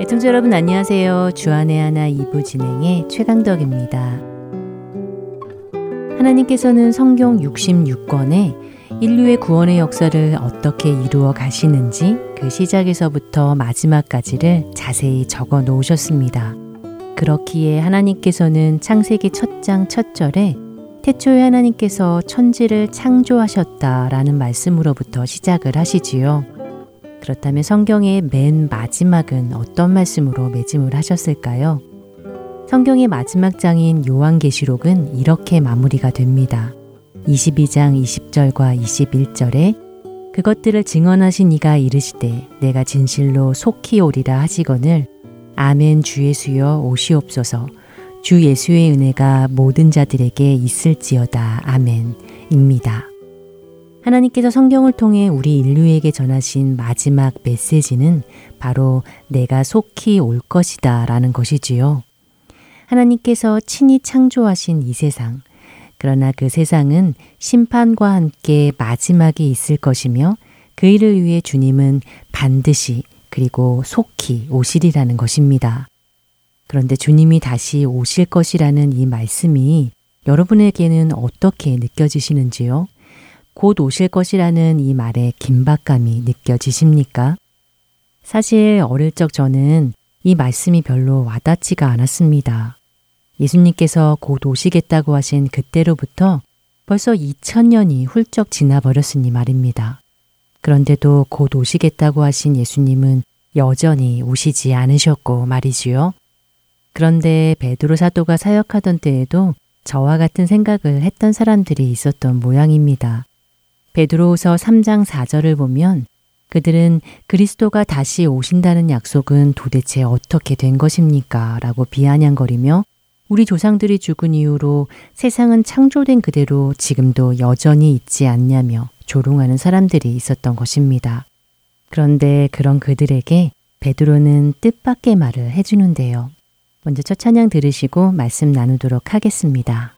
애청자 여러분 안녕하세요. 주안의 하나 2부 진행의 최강덕입니다. 하나님께서는 성경 66권에 인류의 구원의 역사를 어떻게 이루어 가시는지 그 시작에서부터 마지막까지를 자세히 적어 놓으셨습니다. 그렇기에 하나님께서는 창세기 첫 장 첫 절에 태초에 하나님께서 천지를 창조하셨다라는 말씀으로부터 시작을 하시지요. 그렇다면 성경의 맨 마지막은 어떤 말씀으로 매짐을 하셨을까요? 성경의 마지막 장인 요한계시록은 이렇게 마무리가 됩니다. 22장 20절과 21절에 그것들을 증언하신 이가 이르시되 내가 진실로 속히 오리라 하시거늘 아멘 주 예수여 오시옵소서 주 예수의 은혜가 모든 자들에게 있을지어다 아멘입니다. 하나님께서 성경을 통해 우리 인류에게 전하신 마지막 메시지는 바로 내가 속히 올 것이다 라는 것이지요. 하나님께서 친히 창조하신 이 세상, 그러나 그 세상은 심판과 함께 마지막이 있을 것이며 그 일을 위해 주님은 반드시 그리고 속히 오시리라는 것입니다. 그런데 주님이 다시 오실 것이라는 이 말씀이 여러분에게는 어떻게 느껴지시는지요? 곧 오실 것이라는 이 말에 긴박감이 느껴지십니까? 사실 어릴 적 저는 이 말씀이 별로 와닿지가 않았습니다. 예수님께서 곧 오시겠다고 하신 그때로부터 벌써 2000년이 훌쩍 지나버렸으니 말입니다. 그런데도 곧 오시겠다고 하신 예수님은 여전히 오시지 않으셨고 말이지요. 그런데 베드로 사도가 사역하던 때에도 저와 같은 생각을 했던 사람들이 있었던 모양입니다. 베드로후서 3장 4절을 보면 그들은 그리스도가 다시 오신다는 약속은 도대체 어떻게 된 것입니까? 라고 비아냥거리며 우리 조상들이 죽은 이후로 세상은 창조된 그대로 지금도 여전히 있지 않냐며 조롱하는 사람들이 있었던 것입니다. 그런데 그런 그들에게 베드로는 뜻밖의 말을 해주는데요. 먼저 첫 찬양 들으시고 말씀 나누도록 하겠습니다.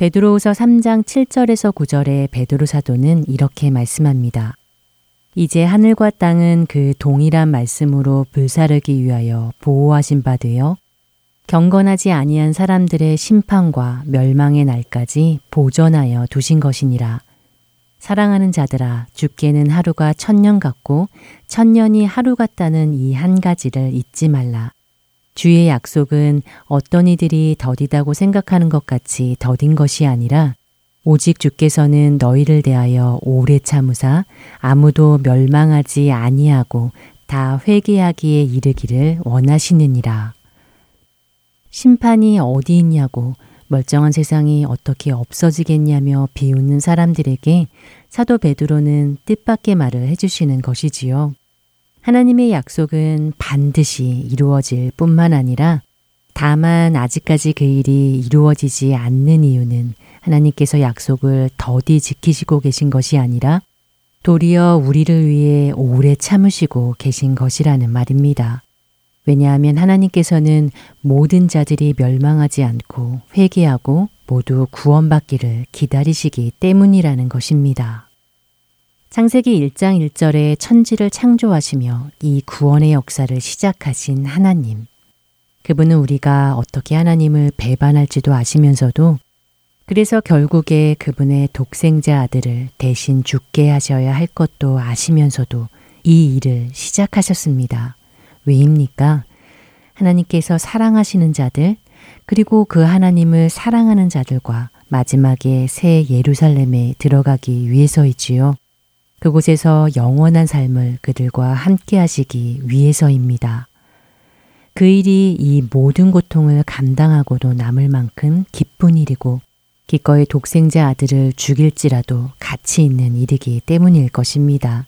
베드로후서 3장 7절에서 9절에 베드로 사도는 이렇게 말씀합니다. 이제 하늘과 땅은 그 동일한 말씀으로 불사르기 위하여 보호하신 바 되어 경건하지 아니한 사람들의 심판과 멸망의 날까지 보존하여 두신 것이니라. 사랑하는 자들아, 죽게는 하루가 천년 같고 천년이 하루 같다는 이 한 가지를 잊지 말라. 주의 약속은 어떤 이들이 더디다고 생각하는 것 같이 더딘 것이 아니라 오직 주께서는 너희를 대하여 오래 참으사 아무도 멸망하지 아니하고 다 회개하기에 이르기를 원하시느니라. 심판이 어디 있냐고 멀쩡한 세상이 어떻게 없어지겠냐며 비웃는 사람들에게 사도 베드로는 뜻밖의 말을 해주시는 것이지요. 하나님의 약속은 반드시 이루어질 뿐만 아니라 다만 아직까지 그 일이 이루어지지 않는 이유는 하나님께서 약속을 더디 지키시고 계신 것이 아니라 도리어 우리를 위해 오래 참으시고 계신 것이라는 말입니다. 왜냐하면 하나님께서는 모든 자들이 멸망하지 않고 회개하고 모두 구원받기를 기다리시기 때문이라는 것입니다. 창세기 1장 1절에 천지를 창조하시며 이 구원의 역사를 시작하신 하나님. 그분은 우리가 어떻게 하나님을 배반할지도 아시면서도 그래서 결국에 그분의 독생자 아들을 대신 죽게 하셔야 할 것도 아시면서도 이 일을 시작하셨습니다. 왜입니까? 하나님께서 사랑하시는 자들, 그리고 그 하나님을 사랑하는 자들과 마지막에 새 예루살렘에 들어가기 위해서이지요. 그곳에서 영원한 삶을 그들과 함께 하시기 위해서입니다. 그 일이 이 모든 고통을 감당하고도 남을 만큼 기쁜 일이고 기꺼이 독생자 아들을 죽일지라도 가치 있는 일이기 때문일 것입니다.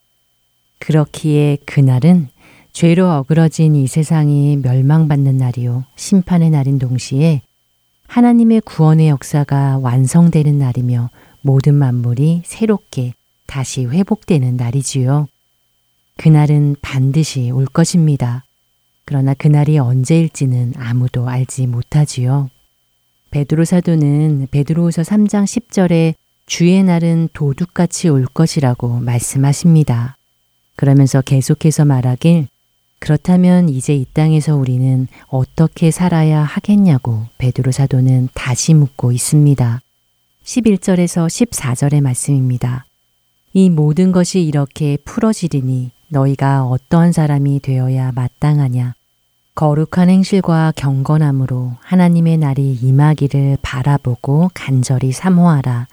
그렇기에 그날은 죄로 어그러진 이 세상이 멸망받는 날이요. 심판의 날인 동시에 하나님의 구원의 역사가 완성되는 날이며 모든 만물이 새롭게 다시 회복되는 날이지요. 그날은 반드시 올 것입니다. 그러나 그날이 언제일지는 아무도 알지 못하지요. 베드로 사도는 베드로후서 3장 10절에 주의 날은 도둑같이 올 것이라고 말씀하십니다. 그러면서 계속해서 말하길 그렇다면 이제 이 땅에서 우리는 어떻게 살아야 하겠냐고 베드로 사도는 다시 묻고 있습니다. 11절에서 14절의 말씀입니다. 이 모든 것이 이렇게 풀어지리니 너희가 어떠한 사람이 되어야 마땅하냐? 거룩한 행실과 경건함으로 하나님의 날이 임하기를 바라보고 간절히 사모하라.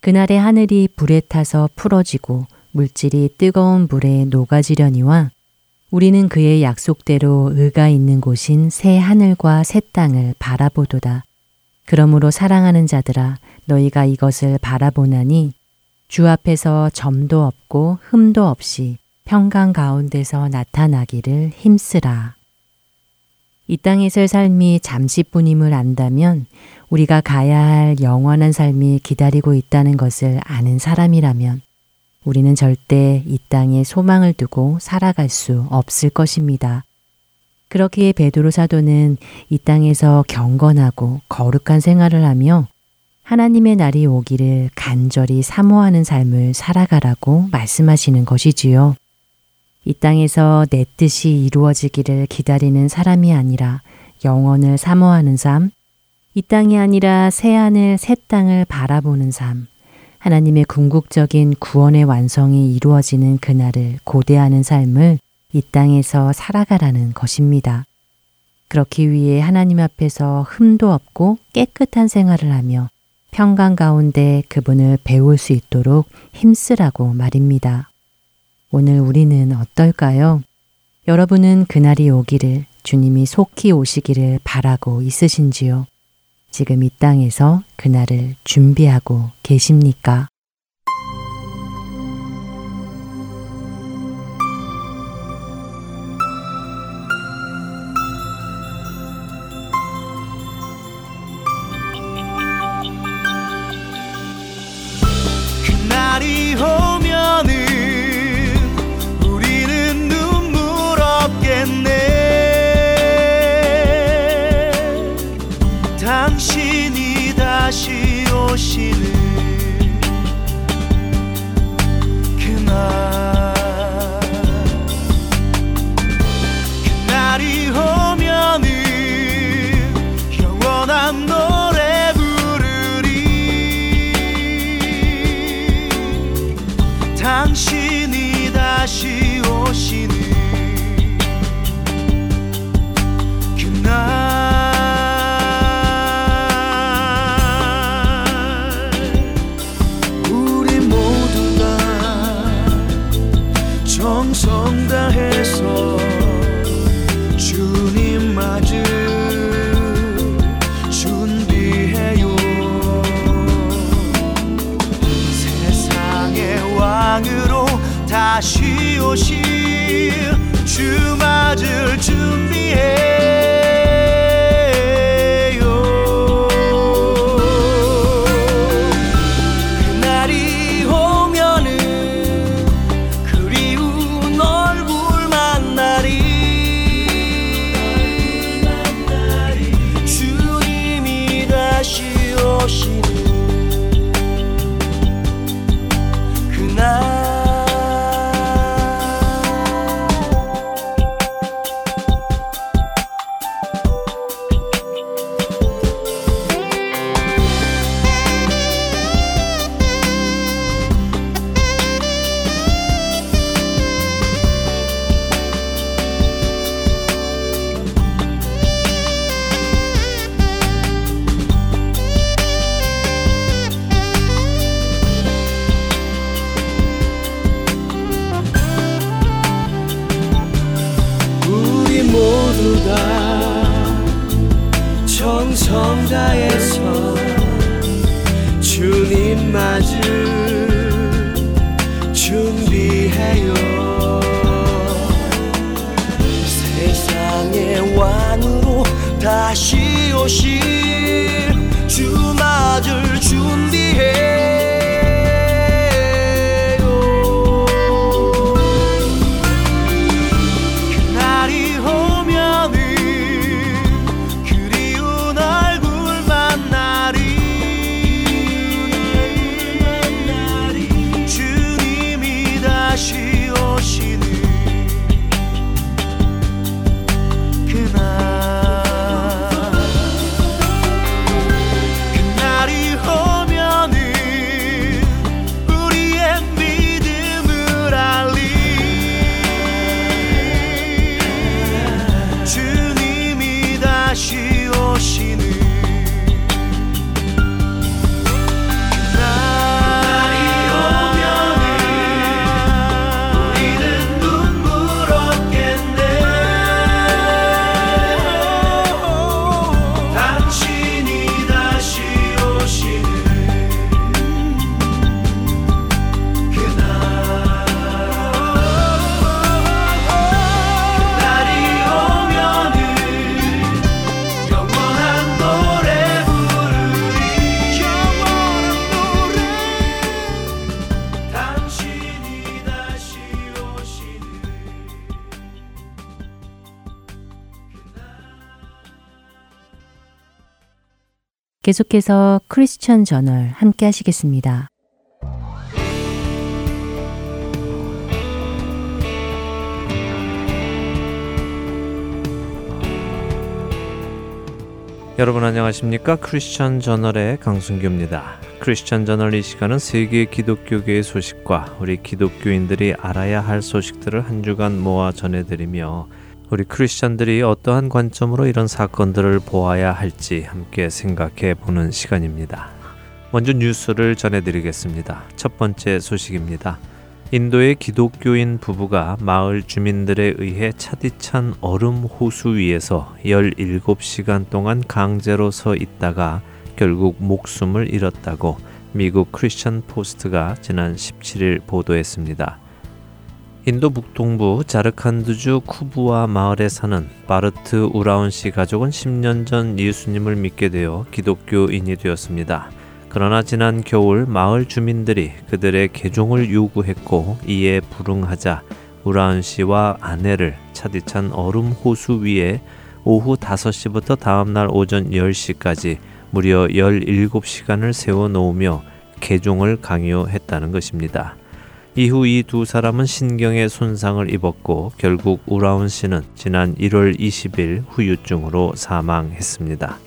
그날의 하늘이 불에 타서 풀어지고 물질이 뜨거운 불에 녹아지려니와 우리는 그의 약속대로 의가 있는 곳인 새 하늘과 새 땅을 바라보도다. 그러므로 사랑하는 자들아 너희가 이것을 바라보나니 주 앞에서 점도 없고 흠도 없이 평강 가운데서 나타나기를 힘쓰라. 이 땅에서의 삶이 잠시뿐임을 안다면 우리가 가야 할 영원한 삶이 기다리고 있다는 것을 아는 사람이라면 우리는 절대 이 땅에 소망을 두고 살아갈 수 없을 것입니다. 그렇기에 베드로 사도는 이 땅에서 경건하고 거룩한 생활을 하며 하나님의 날이 오기를 간절히 사모하는 삶을 살아가라고 말씀하시는 것이지요. 이 땅에서 내 뜻이 이루어지기를 기다리는 사람이 아니라 영원을 사모하는 삶, 이 땅이 아니라 새 하늘, 새 땅을 바라보는 삶, 하나님의 궁극적인 구원의 완성이 이루어지는 그날을 고대하는 삶을 이 땅에서 살아가라는 것입니다. 그렇기 위해 하나님 앞에서 흠도 없고 깨끗한 생활을 하며 평강 가운데 그분을 배울 수 있도록 힘쓰라고 말입니다. 오늘 우리는 어떨까요? 여러분은 그날이 오기를 주님이 속히 오시기를 바라고 있으신지요? 지금 이 땅에서 그날을 준비하고 계십니까? 계속해서 크리스천 저널 함께 하시겠습니다. 여러분 안녕하십니까? 크리스천 저널의 강순규입니다. 크리스천 저널 이 시간은 세계 기독교계의 소식과 우리 기독교인들이 알아야 할 소식들을 한 주간 모아 전해드리며 우리 크리스천들이 어떠한 관점으로 이런 사건들을 보아야 할지 함께 생각해 보는 시간입니다. 먼저 뉴스를 전해드리겠습니다. 첫 번째 소식입니다. 인도의 기독교인 부부가 마을 주민들에 의해 차디찬 얼음 호수 위에서 17시간 동안 강제로 서 있다가 결국 목숨을 잃었다고 미국 크리스천 포스트가 지난 17일 보도했습니다. 인도 북동부 자르칸드주 쿠부와 마을에 사는 바르트 우라운 씨 가족은 10년 전 예수님을 믿게 되어 기독교인이 되었습니다. 그러나 지난 겨울 마을 주민들이 그들의 개종을 요구했고 이에 불응하자 우라운 씨와 아내를 차디찬 얼음 호수 위에 오후 5시부터 다음날 오전 10시까지 무려 17시간을 세워 놓으며 개종을 강요했다는 것입니다. 이후 이 두 사람은 신경에 손상을 입었고 결국 우라운 씨는 지난 1월 20일 후유증으로 사망했습니다.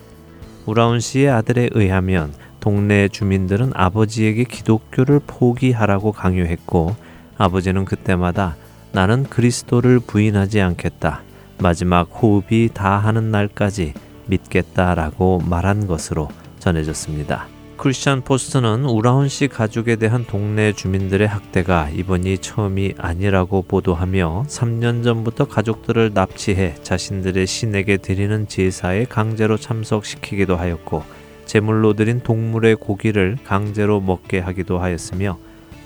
우라운 씨의 아들에 의하면 동네 주민들은 아버지에게 기독교를 포기하라고 강요했고 아버지는 그때마다 나는 그리스도를 부인하지 않겠다. 마지막 호흡이 다 하는 날까지 믿겠다라고 말한 것으로 전해졌습니다. 크리스찬 포스트는 우라운 씨 가족에 대한 동네 주민들의 학대가 이번이 처음이 아니라고 보도하며 3년 전부터 가족들을 납치해 자신들의 신에게 드리는 제사에 강제로 참석시키기도 하였고 제물로 드린 동물의 고기를 강제로 먹게 하기도 하였으며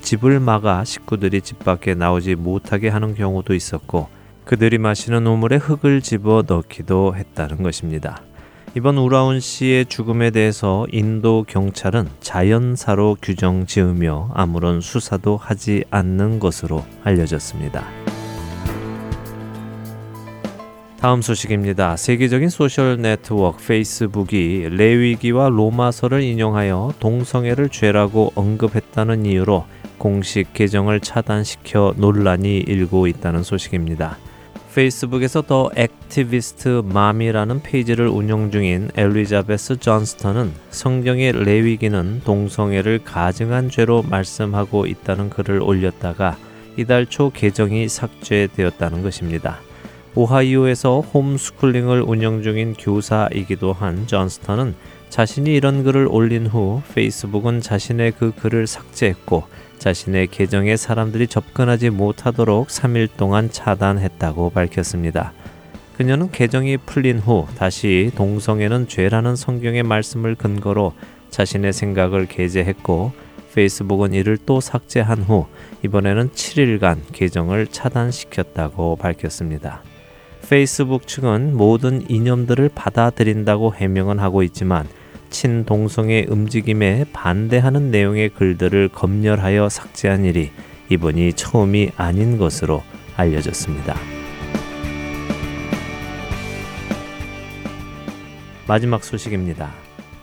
집을 막아 식구들이 집 밖에 나오지 못하게 하는 경우도 있었고 그들이 마시는 우물에 흙을 집어 넣기도 했다는 것입니다. 이번 우라운 씨의 죽음에 대해서 인도 경찰은 자연사로 규정 지으며 아무런 수사도 하지 않는 것으로 알려졌습니다. 다음 소식입니다. 세계적인 소셜 네트워크 페이스북이 레위기와 로마서를 인용하여 동성애를 죄라고 언급했다는 이유로 공식 계정을 차단시켜 논란이 일고 있다는 소식입니다. 페이스북에서 The Activist Mom이라는 페이지를 운영 중인 엘리자베스 존스턴은 성경의 레위기는 동성애를 가증한 죄로 말씀하고 있다는 글을 올렸다가 이달 초 계정이 삭제되었다는 것입니다. 오하이오에서 홈스쿨링을 운영 중인 교사이기도 한 존스턴은 자신이 이런 글을 올린 후 페이스북은 자신의 그 글을 삭제했고 자신의 계정에 사람들이 접근하지 못하도록 3일 동안 차단했다고 밝혔습니다. 그녀는 계정이 풀린 후 다시 동성애는 죄라는 성경의 말씀을 근거로 자신의 생각을 게재했고 페이스북은 이를 또 삭제한 후 이번에는 7일간 계정을 차단시켰다고 밝혔습니다. 페이스북 측은 모든 이념들을 받아들인다고 해명은 하고 있지만 친동성애 움직임에 반대하는 내용의 글들을 검열하여 삭제한 일이 이번이 처음이 아닌 것으로 알려졌습니다. 마지막 소식입니다.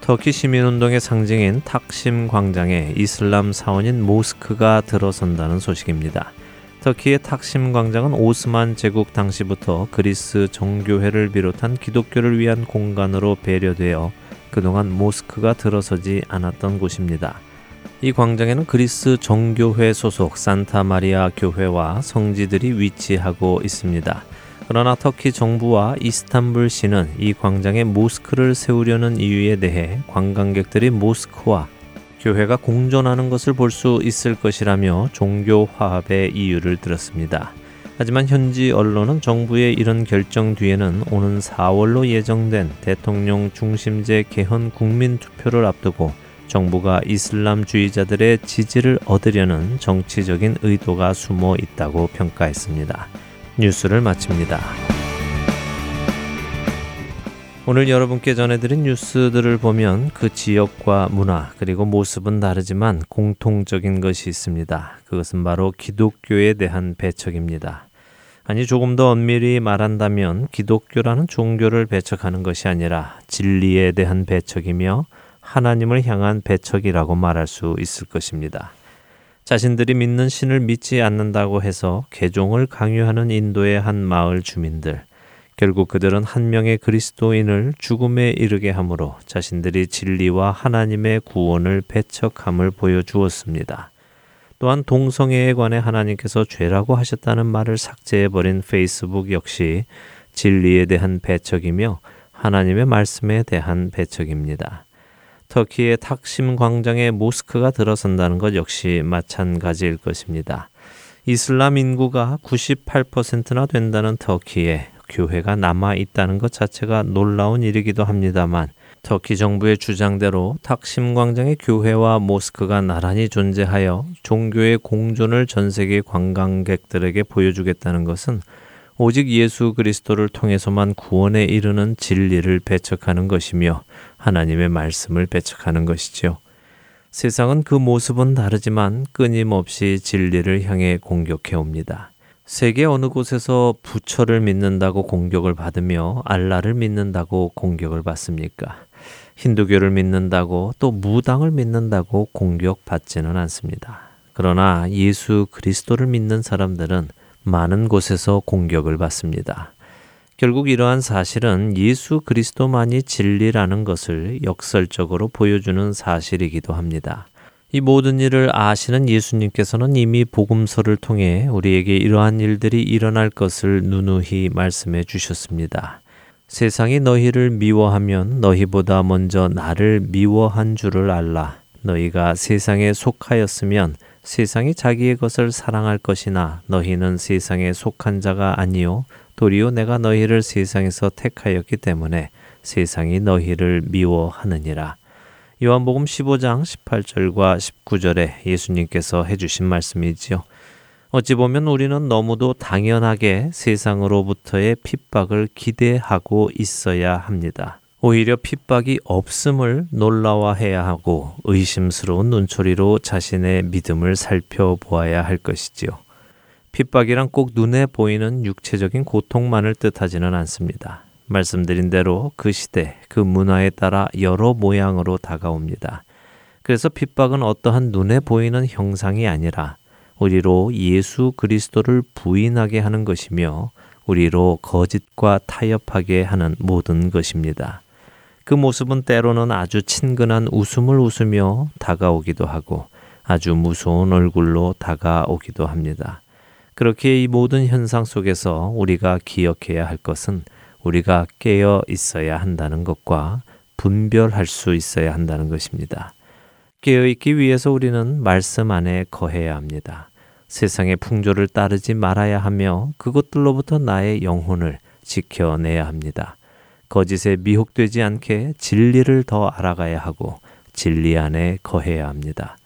터키 시민운동의 상징인 탁심 광장에 이슬람 사원인 모스크가 들어선다는 소식입니다. 터키의 탁심 광장은 오스만 제국 당시부터 그리스 정교회를 비롯한 기독교를 위한 공간으로 배려되어 그동안 모스크가 들어서지 않았던 곳입니다. 이 광장에는 그리스 정교회 소속 산타 마리아 교회와 성지들이 위치하고 있습니다. 그러나 터키 정부와 이스탄불 시는 이 광장에 모스크를 세우려는 이유에 대해 관광객들이 모스크와 교회가 공존하는 것을 볼 수 있을 것이라며 종교 화합의 이유를 들었습니다. 하지만 현지 언론은 정부의 이런 결정 뒤에는 오는 4월로 예정된 대통령 중심제 개헌 국민 투표를 앞두고 정부가 이슬람주의자들의 지지를 얻으려는 정치적인 의도가 숨어 있다고 평가했습니다. 뉴스를 마칩니다. 오늘 여러분께 전해드린 뉴스들을 보면 그 지역과 문화 그리고 모습은 다르지만 공통적인 것이 있습니다. 그것은 바로 기독교에 대한 배척입니다. 아니 조금 더 엄밀히 말한다면 기독교라는 종교를 배척하는 것이 아니라 진리에 대한 배척이며 하나님을 향한 배척이라고 말할 수 있을 것입니다. 자신들이 믿는 신을 믿지 않는다고 해서 개종을 강요하는 인도의 한 마을 주민들. 결국 그들은 한 명의 그리스도인을 죽음에 이르게 함으로 자신들이 진리와 하나님의 구원을 배척함을 보여주었습니다. 또한 동성애에 관해 하나님께서 죄라고 하셨다는 말을 삭제해버린 페이스북 역시 진리에 대한 배척이며 하나님의 말씀에 대한 배척입니다. 터키의 탁심 광장에 모스크가 들어선다는 것 역시 마찬가지일 것입니다. 이슬람 인구가 98%나 된다는 터키에 교회가 남아 있다는 것 자체가 놀라운 일이기도 합니다만 터키 정부의 주장대로 탁심 광장의 교회와 모스크가 나란히 존재하여 종교의 공존을 전 세계 관광객들에게 보여주겠다는 것은 오직 예수 그리스도를 통해서만 구원에 이르는 진리를 배척하는 것이며 하나님의 말씀을 배척하는 것이지요. 세상은 그 모습은 다르지만 끊임없이 진리를 향해 공격해 옵니다. 세계 어느 곳에서 부처를 믿는다고 공격을 받으며 알라를 믿는다고 공격을 받습니까? 힌두교를 믿는다고 또 무당을 믿는다고 공격받지는 않습니다. 그러나 예수 그리스도를 믿는 사람들은 많은 곳에서 공격을 받습니다. 결국 이러한 사실은 예수 그리스도만이 진리라는 것을 역설적으로 보여주는 사실이기도 합니다. 이 모든 일을 아시는 예수님께서는 이미 복음서를 통해 우리에게 이러한 일들이 일어날 것을 누누히 말씀해 주셨습니다. 세상이 너희를 미워하면 너희보다 먼저 나를 미워한 줄을 알라. 너희가 세상에 속하였으면 세상이 자기의 것을 사랑할 것이나 너희는 세상에 속한 자가 아니요 도리어 내가 너희를 세상에서 택하였기 때문에 세상이 너희를 미워하느니라. 요한복음 15장 18절과 19절에 예수님께서 해주신 말씀이지요. 어찌 보면 우리는 너무도 당연하게 세상으로부터의 핍박을 기대하고 있어야 합니다. 오히려 핍박이 없음을 놀라워해야 하고 의심스러운 눈초리로 자신의 믿음을 살펴보아야 할 것이지요. 핍박이란 꼭 눈에 보이는 육체적인 고통만을 뜻하지는 않습니다. 말씀드린 대로 그 시대, 그 문화에 따라 여러 모양으로 다가옵니다. 그래서 핍박은 어떠한 눈에 보이는 형상이 아니라 우리로 예수 그리스도를 부인하게 하는 것이며 우리로 거짓과 타협하게 하는 모든 것입니다. 그 모습은 때로는 아주 친근한 웃음을 웃으며 다가오기도 하고 아주 무서운 얼굴로 다가오기도 합니다. 그렇게 이 모든 현상 속에서 우리가 기억해야 할 것은 우리가 깨어 있어야 한다는 것과 분별할 수 있어야 한다는 것입니다. 깨어 있기 위해서 우리는 말씀 안에 거해야 합니다. 세상의 풍조를 따르지 말아야 하며 그것들로부터 나의 영혼을 지켜내야 합니다. 거짓에 미혹되지 않게 진리를 더 알아가야 하고 진리 안에 거해야 합니다.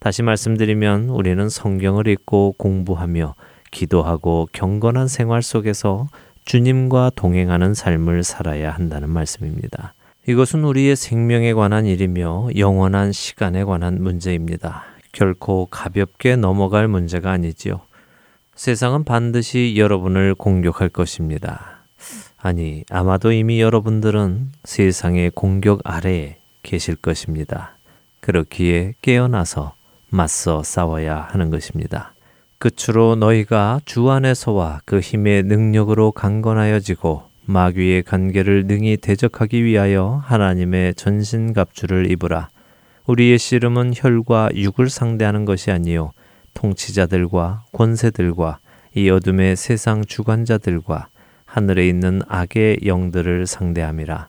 다시 말씀드리면 우리는 성경을 읽고 공부하며 기도하고 경건한 생활 속에서 주님과 동행하는 삶을 살아야 한다는 말씀입니다. 이것은 우리의 생명에 관한 일이며 영원한 시간에 관한 문제입니다. 결코 가볍게 넘어갈 문제가 아니지요. 세상은 반드시 여러분을 공격할 것입니다. 아니, 아마도 이미 여러분들은 세상의 공격 아래에 계실 것입니다. 그렇기에 깨어나서 맞서 싸워야 하는 것입니다. 끝으로 너희가 주 안에서와 그 힘의 능력으로 강건하여지고 마귀의 관계를 능히 대적하기 위하여 하나님의 전신갑주를 입으라. 우리의 씨름은 혈과 육을 상대하는 것이 아니요 통치자들과 권세들과 이 어둠의 세상 주관자들과 하늘에 있는 악의 영들을 상대함이라.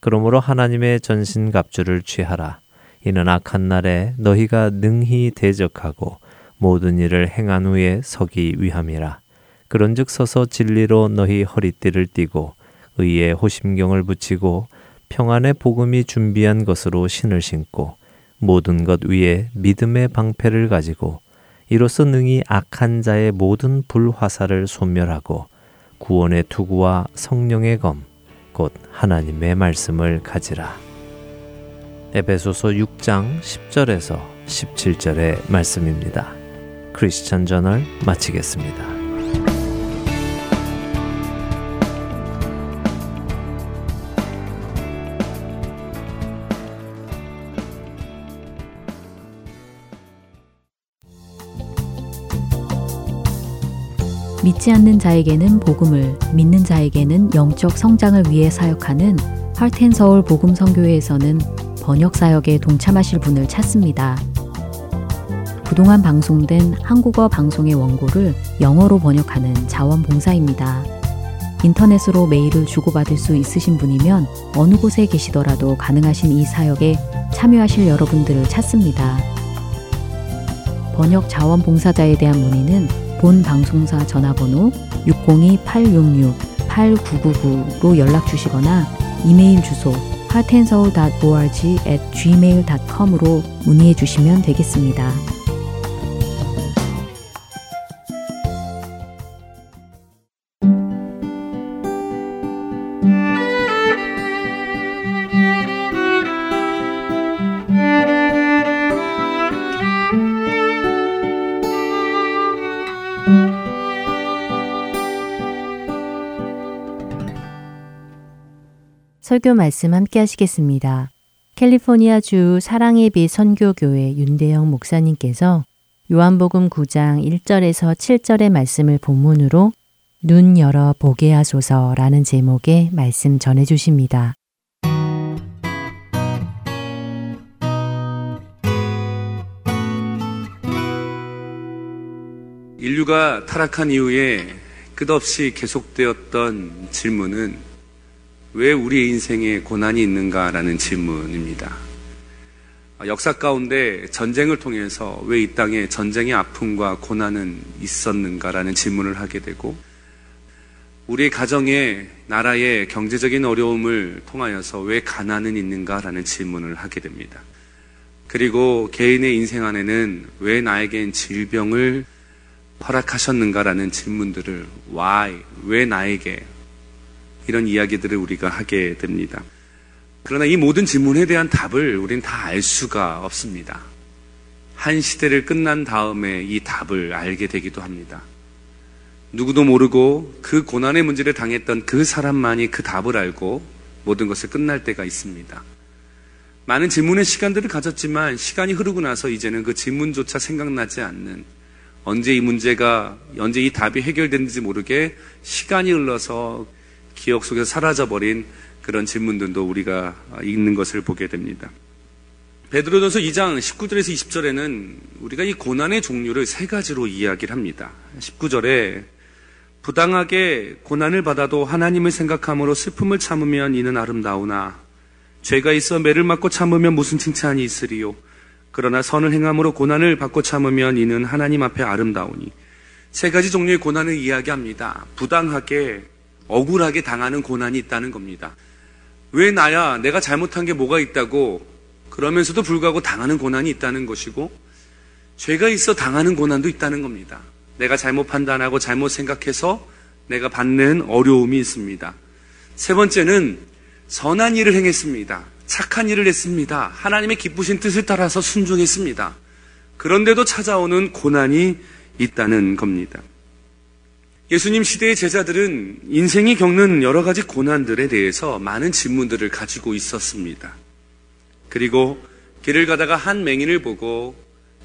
그러므로 하나님의 전신갑주를 취하라. 이는 악한 날에 너희가 능히 대적하고 모든 일을 행한 후에 서기 위함이라. 그런즉 서서 진리로 너희 허리띠를 띠고 의의 호심경을 붙이고 평안의 복음이 준비한 것으로 신을 신고 모든 것 위에 믿음의 방패를 가지고 이로써 능히 악한 자의 모든 불화살을 소멸하고 구원의 투구와 성령의 검, 곧 하나님의 말씀을 가지라. 에베소서 6장 10절에서 17절의 말씀입니다. 크리스천 저널 마치겠습니다. 믿지 않는 자에게는 복음을, 믿는 자에게는 영적 성장을 위해 사역하는 할텐 서울 복음 선교회에서는 번역 사역에 동참하실 분을 찾습니다. 그동안 방송된 한국어 방송의 원고를 영어로 번역하는 자원봉사입니다. 인터넷으로 메일을 주고받을 수 있으신 분이면 어느 곳에 계시더라도 가능하신 이 사역에 참여하실 여러분들을 찾습니다. 번역 자원봉사자에 대한 문의는 본 방송사 전화번호 602-866-8999로 연락 주시거나 이메일 주소 heartandsoul.org at gmail.com으로 문의해 주시면 되겠습니다. 설교 말씀 함께 하시겠습니다. 캘리포니아주 사랑의 빛 선교교회 윤대영 목사님께서 요한복음 9장 1절에서 7절의 말씀을 본문으로 눈 열어 보게 하소서라는 제목의 말씀 전해 주십니다. 인류가 타락한 이후에 끝없이 계속되었던 질문은 왜 우리 인생에 고난이 있는가라는 질문입니다. 역사 가운데 전쟁을 통해서 왜 이 땅에 전쟁의 아픔과 고난은 있었는가라는 질문을 하게 되고 우리 가정에 나라의 경제적인 어려움을 통하여서 왜 가난은 있는가라는 질문을 하게 됩니다. 그리고 개인의 인생 안에는 왜 나에겐 질병을 허락하셨는가라는 질문들을 why 왜 나에게 이런 이야기들을 우리가 하게 됩니다. 그러나 이 모든 질문에 대한 답을 우리는 다 알 수가 없습니다. 한 시대를 끝난 다음에 이 답을 알게 되기도 합니다. 누구도 모르고 그 고난의 문제를 당했던 그 사람만이 그 답을 알고 모든 것을 끝날 때가 있습니다. 많은 질문의 시간들을 가졌지만 시간이 흐르고 나서 이제는 그 질문조차 생각나지 않는 언제 이 문제가 언제 이 답이 해결됐는지 모르게 시간이 흘러서 기억 속에서 사라져버린 그런 질문들도 우리가 읽는 것을 보게 됩니다. 베드로전서 2장 19절에서 20절에는 우리가 이 고난의 종류를 세 가지로 이야기를 합니다. 19절에 부당하게 고난을 받아도 하나님을 생각함으로 슬픔을 참으면 이는 아름다우나 죄가 있어 매를 맞고 참으면 무슨 칭찬이 있으리요 그러나 선을 행함으로 고난을 받고 참으면 이는 하나님 앞에 아름다우니 세 가지 종류의 고난을 이야기합니다. 부당하게 억울하게 당하는 고난이 있다는 겁니다. 왜 나야 내가 잘못한 게 뭐가 있다고 그러면서도 불구하고 당하는 고난이 있다는 것이고 죄가 있어 당하는 고난도 있다는 겁니다. 내가 잘못 판단하고 잘못 생각해서 내가 받는 어려움이 있습니다. 세 번째는 선한 일을 행했습니다. 착한 일을 했습니다. 하나님의 기쁘신 뜻을 따라서 순종했습니다. 그런데도 찾아오는 고난이 있다는 겁니다. 예수님 시대의 제자들은 인생이 겪는 여러 가지 고난들에 대해서 많은 질문들을 가지고 있었습니다. 그리고 길을 가다가 한 맹인을 보고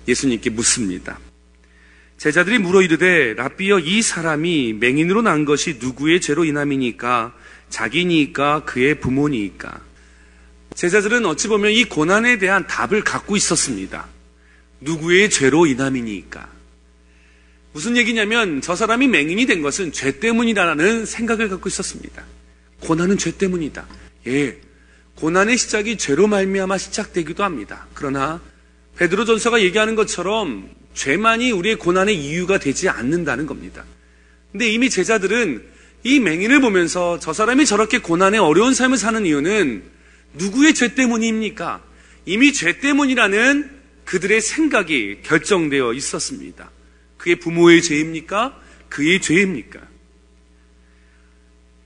예수님께 묻습니다. 제자들이 물어 이르되 라비여 이 사람이 맹인으로 난 것이 누구의 죄로 인함이니까 자기니까 그의 부모니까 제자들은 어찌 보면 이 고난에 대한 답을 갖고 있었습니다. 누구의 죄로 인함이니까 무슨 얘기냐면 저 사람이 맹인이 된 것은 죄 때문이라는 생각을 갖고 있었습니다. 고난은 죄 때문이다. 예. 고난의 시작이 죄로 말미암아 시작되기도 합니다. 그러나 베드로전서가 얘기하는 것처럼 죄만이 우리의 고난의 이유가 되지 않는다는 겁니다. 근데 이미 제자들은 이 맹인을 보면서 저 사람이 저렇게 고난의 어려운 삶을 사는 이유는 누구의 죄 때문입니까? 이미 죄 때문이라는 그들의 생각이 결정되어 있었습니다. 그게 부모의 죄입니까? 그의 죄입니까?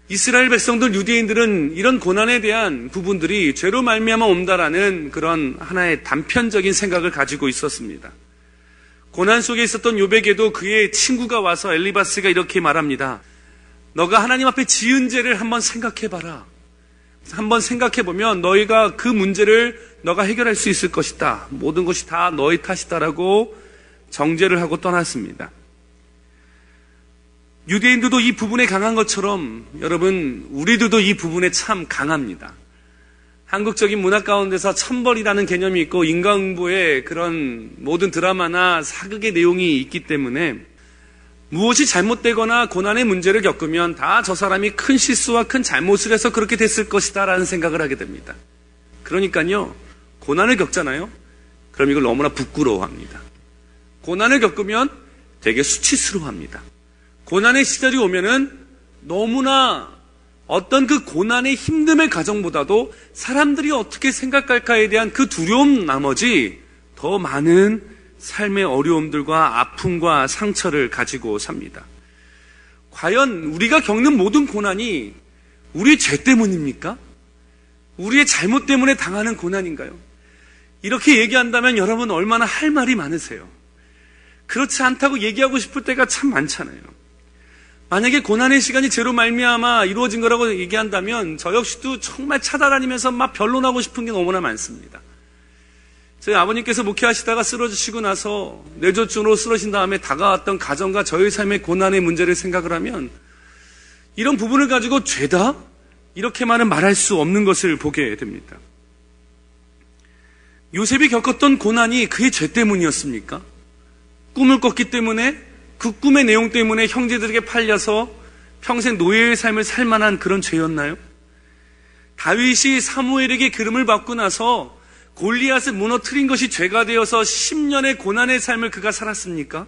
이스라엘 백성들 유대인들은 이런 고난에 대한 부분들이 죄로 말미암아 온다라는 그런 하나의 단편적인 생각을 가지고 있었습니다. 고난 속에 있었던 요백에도 그의 친구가 와서 엘리바스가 이렇게 말합니다. 너가 하나님 앞에 지은 죄를 한번 생각해 봐라. 한번 생각해 보면 너희가 그 문제를 너가 해결할 수 있을 것이다. 모든 것이 다 너희 탓이다라고 정죄를 하고 떠났습니다. 유대인들도 이 부분에 강한 것처럼 여러분 우리들도 이 부분에 참 강합니다. 한국적인 문화 가운데서 천벌이라는 개념이 있고 인간응보의 그런 모든 드라마나 사극의 내용이 있기 때문에 무엇이 잘못되거나 고난의 문제를 겪으면 다 저 사람이 큰 실수와 큰 잘못을 해서 그렇게 됐을 것이다 라는 생각을 하게 됩니다. 그러니까요, 고난을 겪잖아요? 그럼 이걸 너무나 부끄러워합니다. 고난을 겪으면 되게 수치스러워합니다. 고난의 시절이 오면은 너무나 어떤 그 고난의 힘듦의 가정보다도 사람들이 어떻게 생각할까에 대한 그 두려움 나머지 더 많은 삶의 어려움들과 아픔과 상처를 가지고 삽니다. 과연 우리가 겪는 모든 고난이 우리의 죄 때문입니까? 우리의 잘못 때문에 당하는 고난인가요? 이렇게 얘기한다면 여러분 얼마나 할 말이 많으세요? 그렇지 않다고 얘기하고 싶을 때가 참 많잖아요. 만약에 고난의 시간이 죄로 말미암아 이루어진 거라고 얘기한다면 저 역시도 정말 찾아다니면서 막 변론하고 싶은 게 너무나 많습니다. 저희 아버님께서 목회하시다가 쓰러지시고 나서 뇌졸중으로 쓰러진 다음에 다가왔던 가정과 저희 삶의 고난의 문제를 생각을 하면 이런 부분을 가지고 죄다? 이렇게만은 말할 수 없는 것을 보게 됩니다. 요셉이 겪었던 고난이 그의 죄 때문이었습니까? 꿈을 꿨기 때문에 그 꿈의 내용 때문에 형제들에게 팔려서 평생 노예의 삶을 살 만한 그런 죄였나요? 다윗이 사무엘에게 기름을 받고 나서 골리앗을 무너뜨린 것이 죄가 되어서 10년의 고난의 삶을 그가 살았습니까?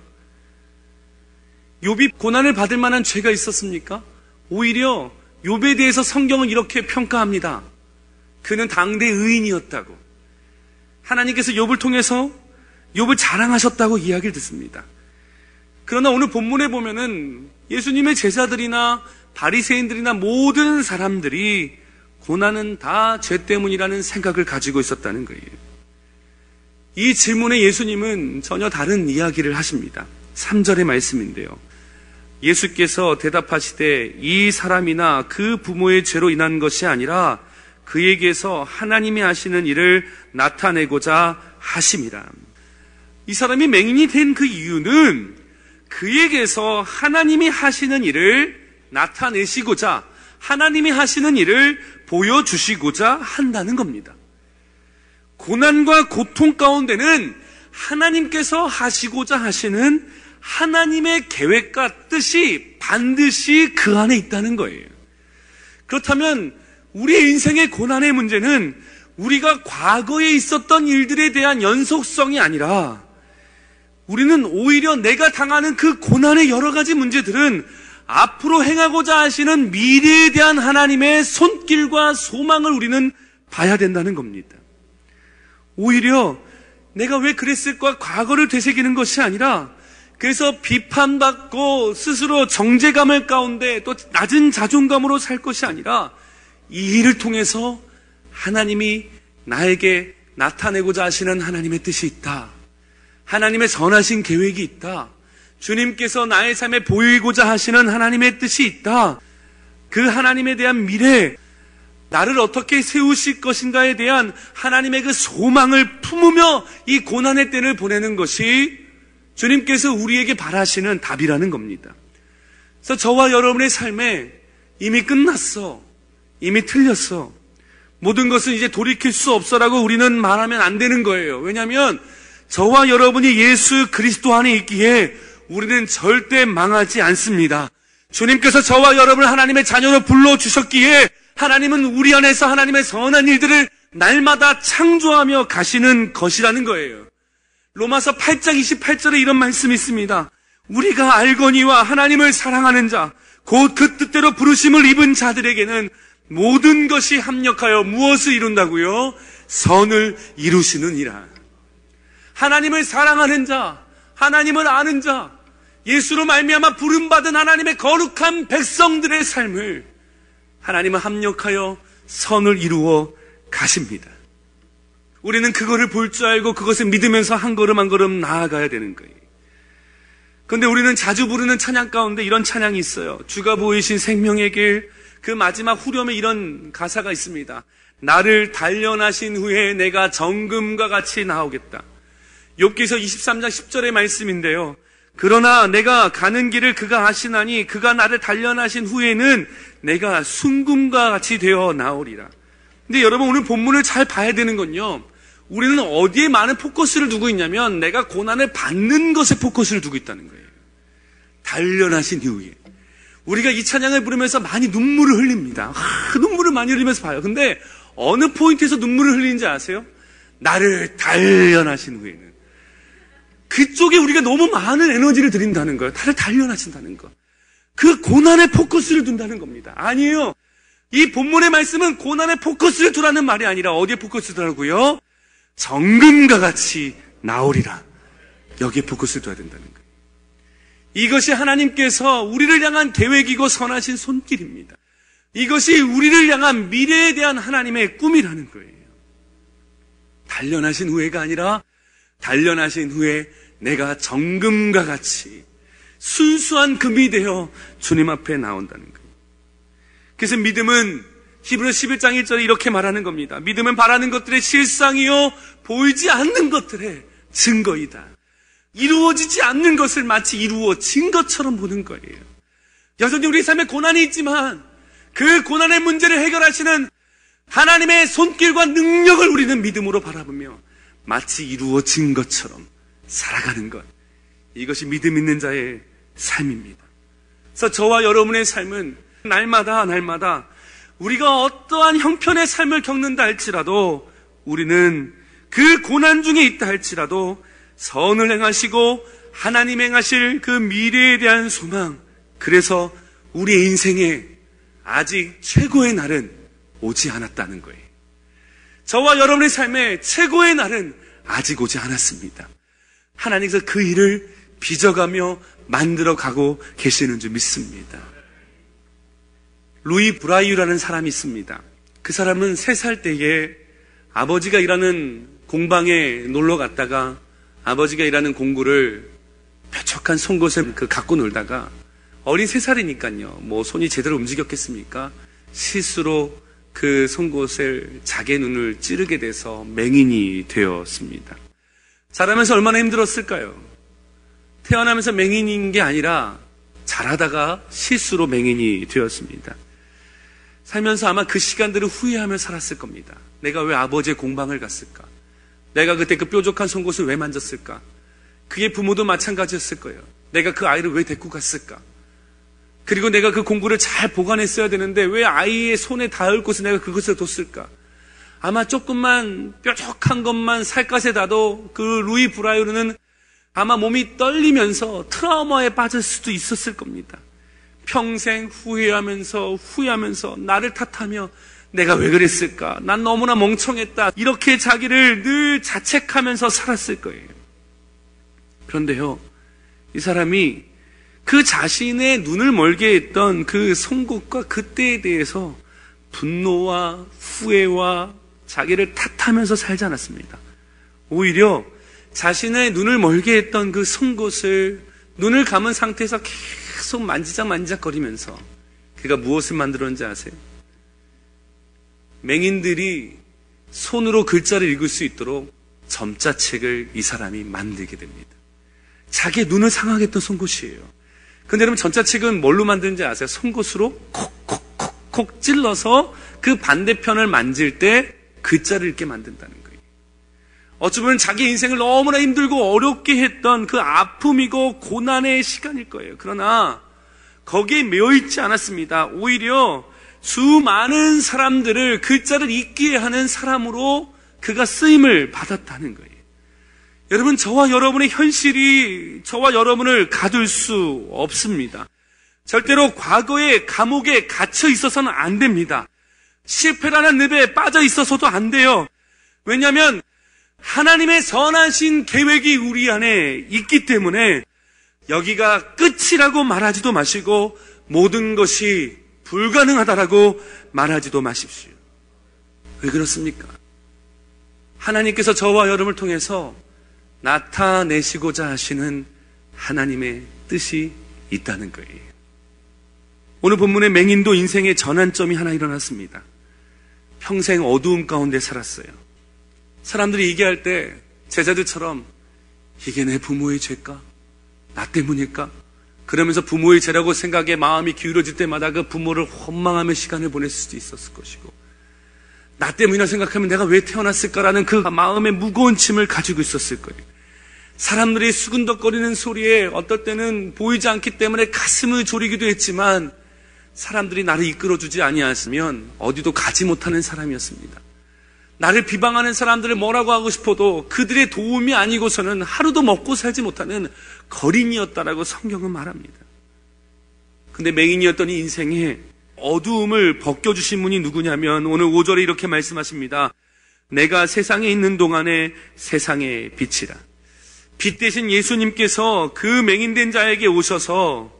욥이 고난을 받을 만한 죄가 있었습니까? 오히려 욥에 대해서 성경은 이렇게 평가합니다. 그는 당대 의인이었다고. 하나님께서 욥을 통해서 욥을 자랑하셨다고 이야기를 듣습니다. 그러나 오늘 본문에 보면은 예수님의 제자들이나 바리새인들이나 모든 사람들이 고난은 다 죄 때문이라는 생각을 가지고 있었다는 거예요. 이 질문에 예수님은 전혀 다른 이야기를 하십니다. 3절의 말씀인데요. 예수께서 대답하시되 이 사람이나 그 부모의 죄로 인한 것이 아니라 그에게서 하나님이 하시는 일을 나타내고자 하심이라. 이 사람이 맹인이 된 그 이유는 그에게서 하나님이 하시는 일을 나타내시고자 하나님이 하시는 일을 보여주시고자 한다는 겁니다. 고난과 고통 가운데는 하나님께서 하시고자 하시는 하나님의 계획과 뜻이 반드시 그 안에 있다는 거예요. 그렇다면 우리의 인생의 고난의 문제는 우리가 과거에 있었던 일들에 대한 연속성이 아니라 우리는 오히려 내가 당하는 그 고난의 여러 가지 문제들은 앞으로 행하고자 하시는 미래에 대한 하나님의 손길과 소망을 우리는 봐야 된다는 겁니다. 오히려 내가 왜 그랬을까 과거를 되새기는 것이 아니라 그래서 비판받고 스스로 정제감을 가운데 또 낮은 자존감으로 살 것이 아니라 이 일을 통해서 하나님이 나에게 나타내고자 하시는 하나님의 뜻이 있다. 하나님의 선하신 계획이 있다. 주님께서 나의 삶에 보이고자 하시는 하나님의 뜻이 있다. 그 하나님에 대한 미래, 나를 어떻게 세우실 것인가에 대한 하나님의 그 소망을 품으며 이 고난의 때를 보내는 것이 주님께서 우리에게 바라시는 답이라는 겁니다. 그래서 저와 여러분의 삶에 이미 끝났어. 이미 틀렸어. 모든 것은 이제 돌이킬 수 없어라고 우리는 말하면 안 되는 거예요. 왜냐하면 저와 여러분이 예수 그리스도 안에 있기에 우리는 절대 망하지 않습니다. 주님께서 저와 여러분을 하나님의 자녀로 불러주셨기에 하나님은 우리 안에서 하나님의 선한 일들을 날마다 창조하며 가시는 것이라는 거예요. 로마서 8장 28절에 이런 말씀이 있습니다. 우리가 알거니와 하나님을 사랑하는 자, 곧 그 뜻대로 부르심을 입은 자들에게는 모든 것이 합력하여 무엇을 이룬다고요? 선을 이루시느니라. 하나님을 사랑하는 자, 하나님을 아는 자, 예수로 말미암아 부름 받은 하나님의 거룩한 백성들의 삶을 하나님은 합력하여 선을 이루어 가십니다. 우리는 그거를 볼 줄 알고 그것을 믿으면서 한 걸음 한 걸음 나아가야 되는 거예요. 그런데 우리는 자주 부르는 찬양 가운데 이런 찬양이 있어요. 주가 보이신 생명의 길, 그 마지막 후렴에 이런 가사가 있습니다. 나를 단련하신 후에 내가 정금과 같이 나오겠다. 욥기서 23장 10절의 말씀인데요. 그러나 내가 가는 길을 그가 아시나니 그가 나를 단련하신 후에는 내가 순금과 같이 되어 나오리라. 근데 여러분 오늘 본문을 잘 봐야 되는 건요. 우리는 어디에 많은 포커스를 두고 있냐면 내가 고난을 받는 것에 포커스를 두고 있다는 거예요. 단련하신 이후에. 우리가 이 찬양을 부르면서 많이 눈물을 흘립니다. 하, 눈물을 많이 흘리면서 봐요. 근데 어느 포인트에서 눈물을 흘리는지 아세요? 나를 단련하신 후에는. 그쪽에 우리가 너무 많은 에너지를 드린다는 거예요. 나를 단련하신다는 거. 그 고난에 포커스를 둔다는 겁니다. 아니에요. 이 본문의 말씀은 고난에 포커스를 두라는 말이 아니라 어디에 포커스 두라고요? 정금과 같이 나오리라. 여기에 포커스를 둬야 된다는 거예요. 이것이 하나님께서 우리를 향한 계획이고 선하신 손길입니다. 이것이 우리를 향한 미래에 대한 하나님의 꿈이라는 거예요. 단련하신 후회가 아니라 단련하신 후에 내가 정금과 같이 순수한 금이 되어 주님 앞에 나온다는 거예요. 그래서 믿음은 히브리 11장 1절에 이렇게 말하는 겁니다. 믿음은 바라는 것들의 실상이요 보이지 않는 것들의 증거이다. 이루어지지 않는 것을 마치 이루어진 것처럼 보는 거예요. 여전히 우리 삶에 고난이 있지만 그 고난의 문제를 해결하시는 하나님의 손길과 능력을 우리는 믿음으로 바라보며 마치 이루어진 것처럼 살아가는 것. 이것이 믿음 있는 자의 삶입니다. 그래서 저와 여러분의 삶은 날마다 날마다 우리가 어떠한 형편의 삶을 겪는다 할지라도 우리는 그 고난 중에 있다 할지라도 선을 행하시고 하나님 행하실 그 미래에 대한 소망 그래서 우리 인생에 아직 최고의 날은 오지 않았다는 거예요. 저와 여러분의 삶에 최고의 날은 아직 오지 않았습니다. 하나님께서 그 일을 빚어가며 만들어 가고 계시는 줄 믿습니다. 루이 브라이유라는 사람이 있습니다. 그 사람은 세 살 때에 아버지가 일하는 공방에 놀러 갔다가 아버지가 일하는 공구를 뾰족한 송곳을 그 갖고 놀다가 어린 세 살이니까요. 뭐 손이 제대로 움직였겠습니까? 실수로 그 송곳을 자기 눈을 찌르게 돼서 맹인이 되었습니다. 자라면서 얼마나 힘들었을까요? 태어나면서 맹인인 게 아니라 자라다가 실수로 맹인이 되었습니다. 살면서 아마 그 시간들을 후회하며 살았을 겁니다. 내가 왜 아버지의 공방을 갔을까? 내가 그때 그 뾰족한 송곳을 왜 만졌을까? 그의 부모도 마찬가지였을 거예요. 내가 그 아이를 왜 데리고 갔을까? 그리고 내가 그 공구를 잘 보관했어야 되는데 왜 아이의 손에 닿을 곳에 내가 그것을 뒀을까? 아마 조금만 뾰족한 것만 살갗에 닿도 그 루이 브라이오는 아마 몸이 떨리면서 트라우마에 빠질 수도 있었을 겁니다. 평생 후회하면서 후회하면서 나를 탓하며 내가 왜 그랬을까? 난 너무나 멍청했다. 이렇게 자기를 늘 자책하면서 살았을 거예요. 그런데요, 이 사람이 그 자신의 눈을 멀게 했던 그 송곳과 그때에 대해서 분노와 후회와 자기를 탓하면서 살지 않았습니다. 오히려 자신의 눈을 멀게 했던 그 송곳을 눈을 감은 상태에서 계속 만지작 만지작 거리면서 그가 무엇을 만들었는지 아세요? 맹인들이 손으로 글자를 읽을 수 있도록 점자책을 이 사람이 만들게 됩니다. 자기의 눈을 상하게 했던 송곳이에요. 근데 여러분 전자책은 뭘로 만드는지 아세요? 송곳으로 콕콕콕콕 찔러서 그 반대편을 만질 때 글자를 읽게 만든다는 거예요. 어쩌면 자기 인생을 너무나 힘들고 어렵게 했던 그 아픔이고 고난의 시간일 거예요. 그러나 거기에 매여 있지 않았습니다. 오히려 수많은 사람들을 글자를 읽게 하는 사람으로 그가 쓰임을 받았다는 거예요. 여러분, 저와 여러분의 현실이 저와 여러분을 가둘 수 없습니다. 절대로 과거의 감옥에 갇혀 있어서는 안 됩니다. 실패라는 늪에 빠져 있어서도 안 돼요. 왜냐하면 하나님의 선하신 계획이 우리 안에 있기 때문에 여기가 끝이라고 말하지도 마시고 모든 것이 불가능하다라고 말하지도 마십시오. 왜 그렇습니까? 하나님께서 저와 여러분을 통해서 나타내시고자 하시는 하나님의 뜻이 있다는 거예요. 오늘 본문의 맹인도 인생의 전환점이 하나 일어났습니다. 평생 어두움 가운데 살았어요. 사람들이 얘기할 때 제자들처럼 이게 내 부모의 죄일까? 나 때문일까? 그러면서 부모의 죄라고 생각에 마음이 기울어질 때마다 그 부모를 원망하며 시간을 보낼 수도 있었을 것이고 나 때문이라 생각하면 내가 왜 태어났을까라는 그 마음의 무거운 짐을 가지고 있었을 거예요. 사람들이 수근덕거리는 소리에 어떨 때는 보이지 않기 때문에 가슴을 졸이기도 했지만 사람들이 나를 이끌어주지 아니하시면 어디도 가지 못하는 사람이었습니다. 나를 비방하는 사람들을 뭐라고 하고 싶어도 그들의 도움이 아니고서는 하루도 먹고 살지 못하는 거린이었다라고 성경은 말합니다. 근데 맹인이었던 이 인생에 어두움을 벗겨주신 분이 누구냐면 오늘 5절에 이렇게 말씀하십니다. 내가 세상에 있는 동안에 세상의 빛이라. 빛 대신 예수님께서 그 맹인된 자에게 오셔서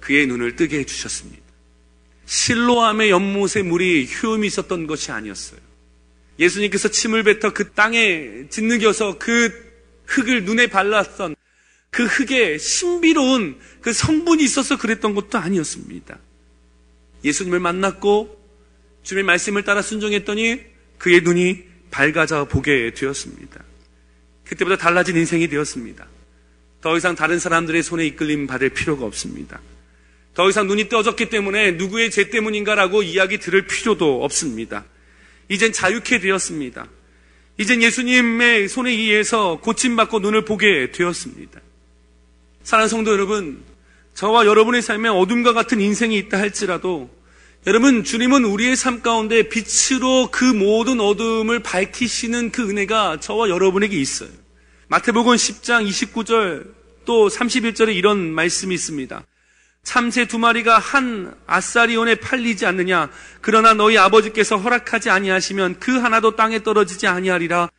그의 눈을 뜨게 해주셨습니다. 실로암의 연못에 물이 휴음이 있었던 것이 아니었어요. 예수님께서 침을 뱉어 그 땅에 짓누겨서 그 흙을 눈에 발랐던 그 흙에 신비로운 그 성분이 있어서 그랬던 것도 아니었습니다. 예수님을 만났고 주님의 말씀을 따라 순종했더니 그의 눈이 밝아져 보게 되었습니다. 그때보다 달라진 인생이 되었습니다. 더 이상 다른 사람들의 손에 이끌림 받을 필요가 없습니다. 더 이상 눈이 떠졌기 때문에 누구의 죄 때문인가라고 이야기 들을 필요도 없습니다. 이젠 자유케 되었습니다. 이젠 예수님의 손에 의해서 고침받고 눈을 보게 되었습니다. 사랑하는 성도 여러분, 저와 여러분의 삶에 어둠과 같은 인생이 있다 할지라도 여러분 주님은 우리의 삶 가운데 빛으로 그 모든 어둠을 밝히시는 그 은혜가 저와 여러분에게 있어요. 마태복음 10장 29절 또 31절에 이런 말씀이 있습니다. 참새 두 마리가 한 아사리온에 팔리지 않느냐 그러나 너희 아버지께서 허락하지 아니하시면 그 하나도 땅에 떨어지지 아니하리라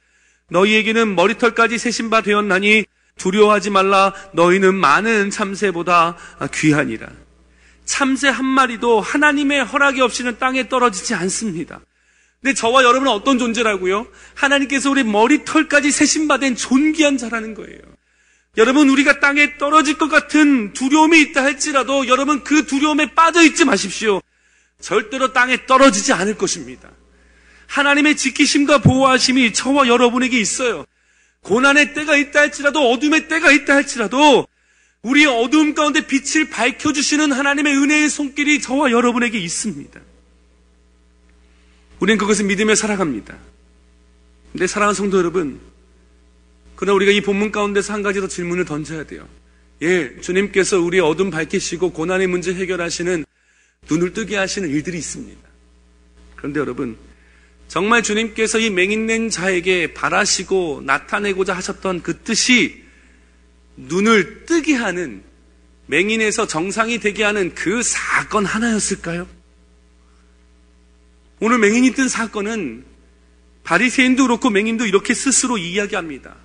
너희에게는 머리털까지 세신 바 되었나니 두려워하지 말라 너희는 많은 참새보다 귀하니라 참새 한 마리도 하나님의 허락이 없이는 땅에 떨어지지 않습니다 근데 저와 여러분은 어떤 존재라고요? 하나님께서 우리 머리털까지 세신 바된 존귀한 자라는 거예요 여러분 우리가 땅에 떨어질 것 같은 두려움이 있다 할지라도 여러분 그 두려움에 빠져 있지 마십시오. 절대로 땅에 떨어지지 않을 것입니다. 하나님의 지키심과 보호하심이 저와 여러분에게 있어요. 고난의 때가 있다 할지라도 어둠의 때가 있다 할지라도 우리의 어두움 가운데 빛을 밝혀주시는 하나님의 은혜의 손길이 저와 여러분에게 있습니다. 우리는 그것을 믿으며 살아갑니다. 근데 사랑하는 성도 여러분, 그러나 우리가 이 본문 가운데서 한 가지 더 질문을 던져야 돼요. 예, 주님께서 우리의 어둠 밝히시고 고난의 문제 해결하시는 눈을 뜨게 하시는 일들이 있습니다. 그런데 여러분, 정말 주님께서 이 맹인낸 자에게 바라시고 나타내고자 하셨던 그 뜻이 눈을 뜨게 하는 맹인에서 정상이 되게 하는 그 사건 하나였을까요? 오늘 맹인이 뜬 사건은 바리새인도 그렇고 맹인도 이렇게 스스로 이야기합니다.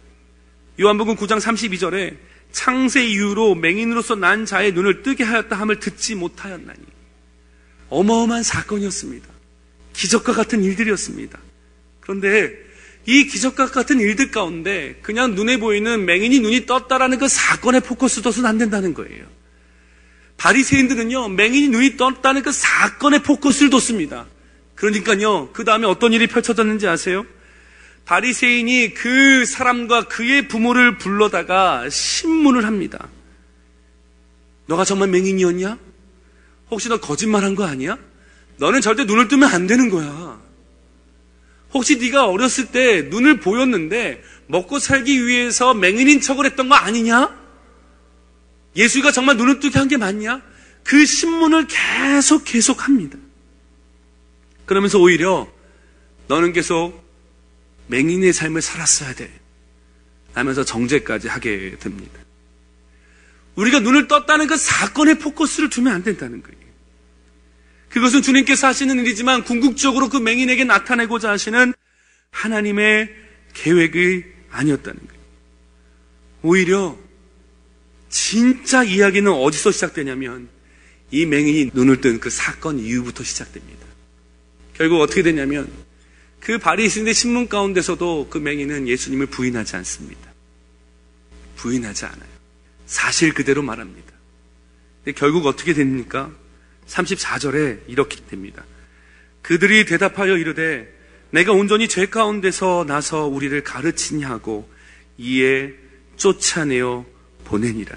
요한복음 9장 32절에 창세 이후로 맹인으로서 난 자의 눈을 뜨게 하였다 함을 듣지 못하였나니 어마어마한 사건이었습니다. 기적과 같은 일들이었습니다. 그런데 이 기적과 같은 일들 가운데 그냥 눈에 보이는 맹인이 눈이 떴다라는 그 사건에 포커스 둬서는 안 된다는 거예요. 바리새인들은요 맹인이 눈이 떴다는 그 사건에 포커스를 뒀습니다. 그러니까요 그 다음에 어떤 일이 펼쳐졌는지 아세요? 바리새인이 그 사람과 그의 부모를 불러다가 신문을 합니다. 너가 정말 맹인이었냐? 혹시 너 거짓말한 거 아니야? 너는 절대 눈을 뜨면 안 되는 거야. 혹시 네가 어렸을 때 눈을 보였는데 먹고 살기 위해서 맹인인 척을 했던 거 아니냐? 예수가 정말 눈을 뜨게 한 게 맞냐? 그 신문을 계속 계속 합니다. 그러면서 오히려 너는 계속 맹인의 삶을 살았어야 돼. 하면서 정죄까지 하게 됩니다. 우리가 눈을 떴다는 그 사건에 포커스를 두면 안 된다는 거예요. 그것은 주님께서 하시는 일이지만 궁극적으로 그 맹인에게 나타내고자 하시는 하나님의 계획이 아니었다는 거예요. 오히려 진짜 이야기는 어디서 시작되냐면 이 맹인이 눈을 뜬 그 사건 이후부터 시작됩니다. 결국 어떻게 되냐면 그 바리새인의 신문 가운데서도 그 맹인은 예수님을 부인하지 않습니다. 부인하지 않아요. 사실 그대로 말합니다. 근데 결국 어떻게 됩니까? 34절에 이렇게 됩니다. 그들이 대답하여 이르되 내가 온전히 죄 가운데서 나서 우리를 가르치냐 하고 이에 쫓아내어 보내니라.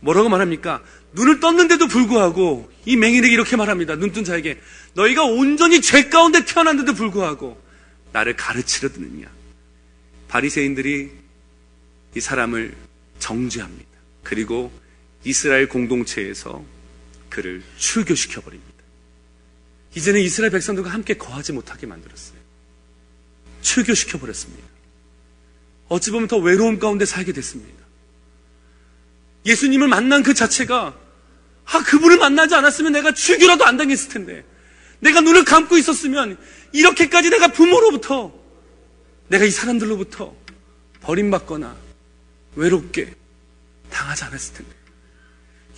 뭐라고 말합니까? 눈을 떴는데도 불구하고 이 맹인에게 이렇게 말합니다. 눈뜬 자에게 너희가 온전히 죄 가운데 태어났는데도 불구하고 나를 가르치려 드느냐. 바리새인들이 이 사람을 정죄합니다. 그리고 이스라엘 공동체에서 그를 출교시켜 버립니다. 이제는 이스라엘 백성들과 함께 거하지 못하게 만들었어요. 출교시켜 버렸습니다. 어찌 보면 더 외로움 가운데 살게 됐습니다. 예수님을 만난 그 자체가 아 그분을 만나지 않았으면 내가 출교라도 안 당했을 텐데 내가 눈을 감고 있었으면 이렇게까지 내가 부모로부터 내가 이 사람들로부터 버림받거나 외롭게 당하지 않았을 텐데.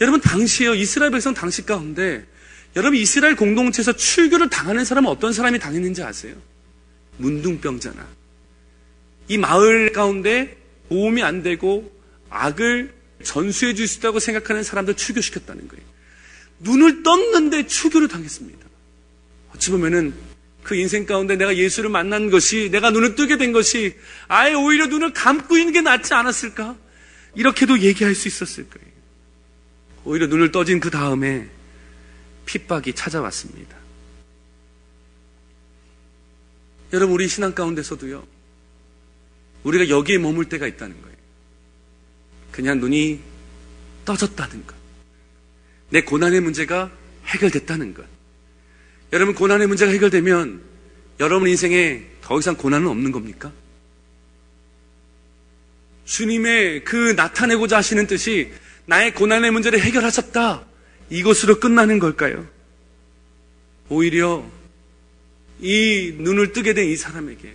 여러분 당시에요 이스라엘 백성 당시 가운데 여러분 이스라엘 공동체에서 출교를 당하는 사람은 어떤 사람이 당했는지 아세요? 문둥병자나 이 마을 가운데 도움이 안 되고 악을 전수해 줄 수 있다고 생각하는 사람들 출교시켰다는 거예요. 눈을 떴는데 출교를 당했습니다. 어찌 보면은 그 인생 가운데 내가 예수를 만난 것이 내가 눈을 뜨게 된 것이 아예 오히려 눈을 감고 있는 게 낫지 않았을까? 이렇게도 얘기할 수 있었을 거예요. 오히려 눈을 떠진 그 다음에 핍박이 찾아왔습니다. 여러분 우리 신앙 가운데서도요. 우리가 여기에 머물 때가 있다는 거예요. 그냥 눈이 떠졌다는 것. 내 고난의 문제가 해결됐다는 것. 여러분, 고난의 문제가 해결되면 여러분 인생에 더 이상 고난은 없는 겁니까? 주님의 그 나타내고자 하시는 뜻이 나의 고난의 문제를 해결하셨다. 이것으로 끝나는 걸까요? 오히려 이 눈을 뜨게 된 이 사람에게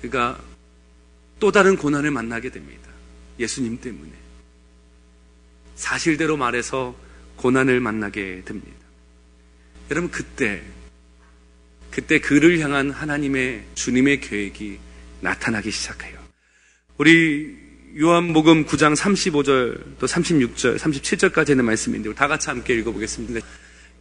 그가 또 다른 고난을 만나게 됩니다. 예수님 때문에. 사실대로 말해서 고난을 만나게 됩니다. 여러분, 그때, 그때 그를 향한 하나님의 주님의 계획이 나타나기 시작해요. 우리 요한복음 9장 35절 또 36절, 37절까지 있는 말씀인데 다 같이 함께 읽어보겠습니다.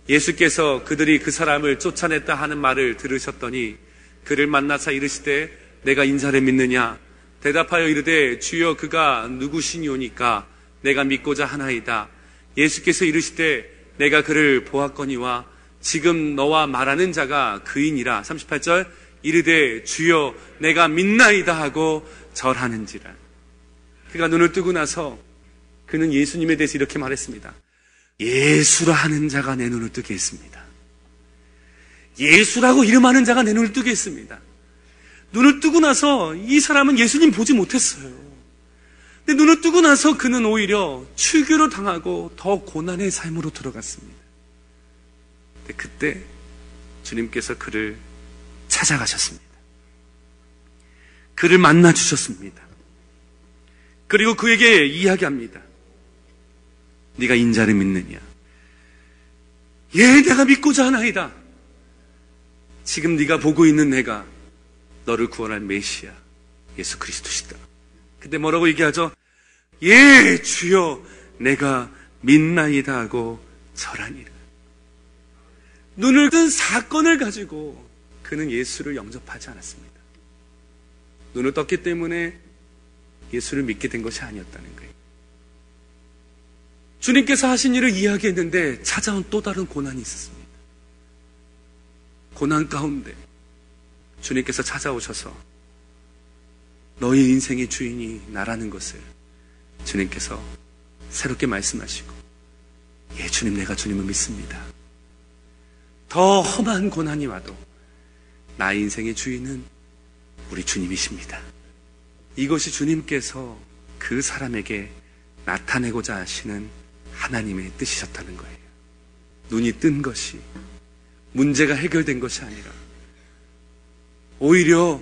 예수께서 그들이 그 사람을 쫓아냈다 하는 말을 들으셨더니 그를 만나사 이르시되 내가 인자를 믿느냐 대답하여 이르되 주여 그가 누구시니오니까 내가 믿고자 하나이다. 예수께서 이르시되 내가 그를 보았거니와 지금 너와 말하는 자가 그인이라 38절 이르되 주여 내가 믿나이다 하고 절하는지라. 그가 눈을 뜨고 나서 그는 예수님에 대해서 이렇게 말했습니다. 예수라 하는 자가 내 눈을 뜨게 했습니다. 예수라고 이름하는 자가 내 눈을 뜨게 했습니다. 눈을 뜨고 나서 이 사람은 예수님 보지 못했어요. 근데 눈을 뜨고 나서 그는 오히려 출교로 당하고 더 고난의 삶으로 들어갔습니다. 근데 그때 주님께서 그를 찾아가셨습니다. 그를 만나 주셨습니다. 그리고 그에게 이야기합니다. 네가 인자를 믿느냐? 예, 내가 믿고자 하나이다. 지금 네가 보고 있는 내가 너를 구원할 메시아 예수 그리스도시다. 근데 뭐라고 얘기하죠? 예, 주여, 내가 믿나이다 하고 절하니라. 눈을 뜬 사건을 가지고 그는 예수를 영접하지 않았습니다. 눈을 떴기 때문에 예수를 믿게 된 것이 아니었다는 거예요. 주님께서 하신 일을 이야기했는데 찾아온 또 다른 고난이 있었습니다. 고난 가운데 주님께서 찾아오셔서 너의 인생의 주인이 나라는 것을 주님께서 새롭게 말씀하시고 예, 주님 내가 주님을 믿습니다. 더 험한 고난이 와도 나의 인생의 주인은 우리 주님이십니다. 이것이 주님께서 그 사람에게 나타내고자 하시는 하나님의 뜻이셨다는 거예요. 눈이 뜬 것이 문제가 해결된 것이 아니라 오히려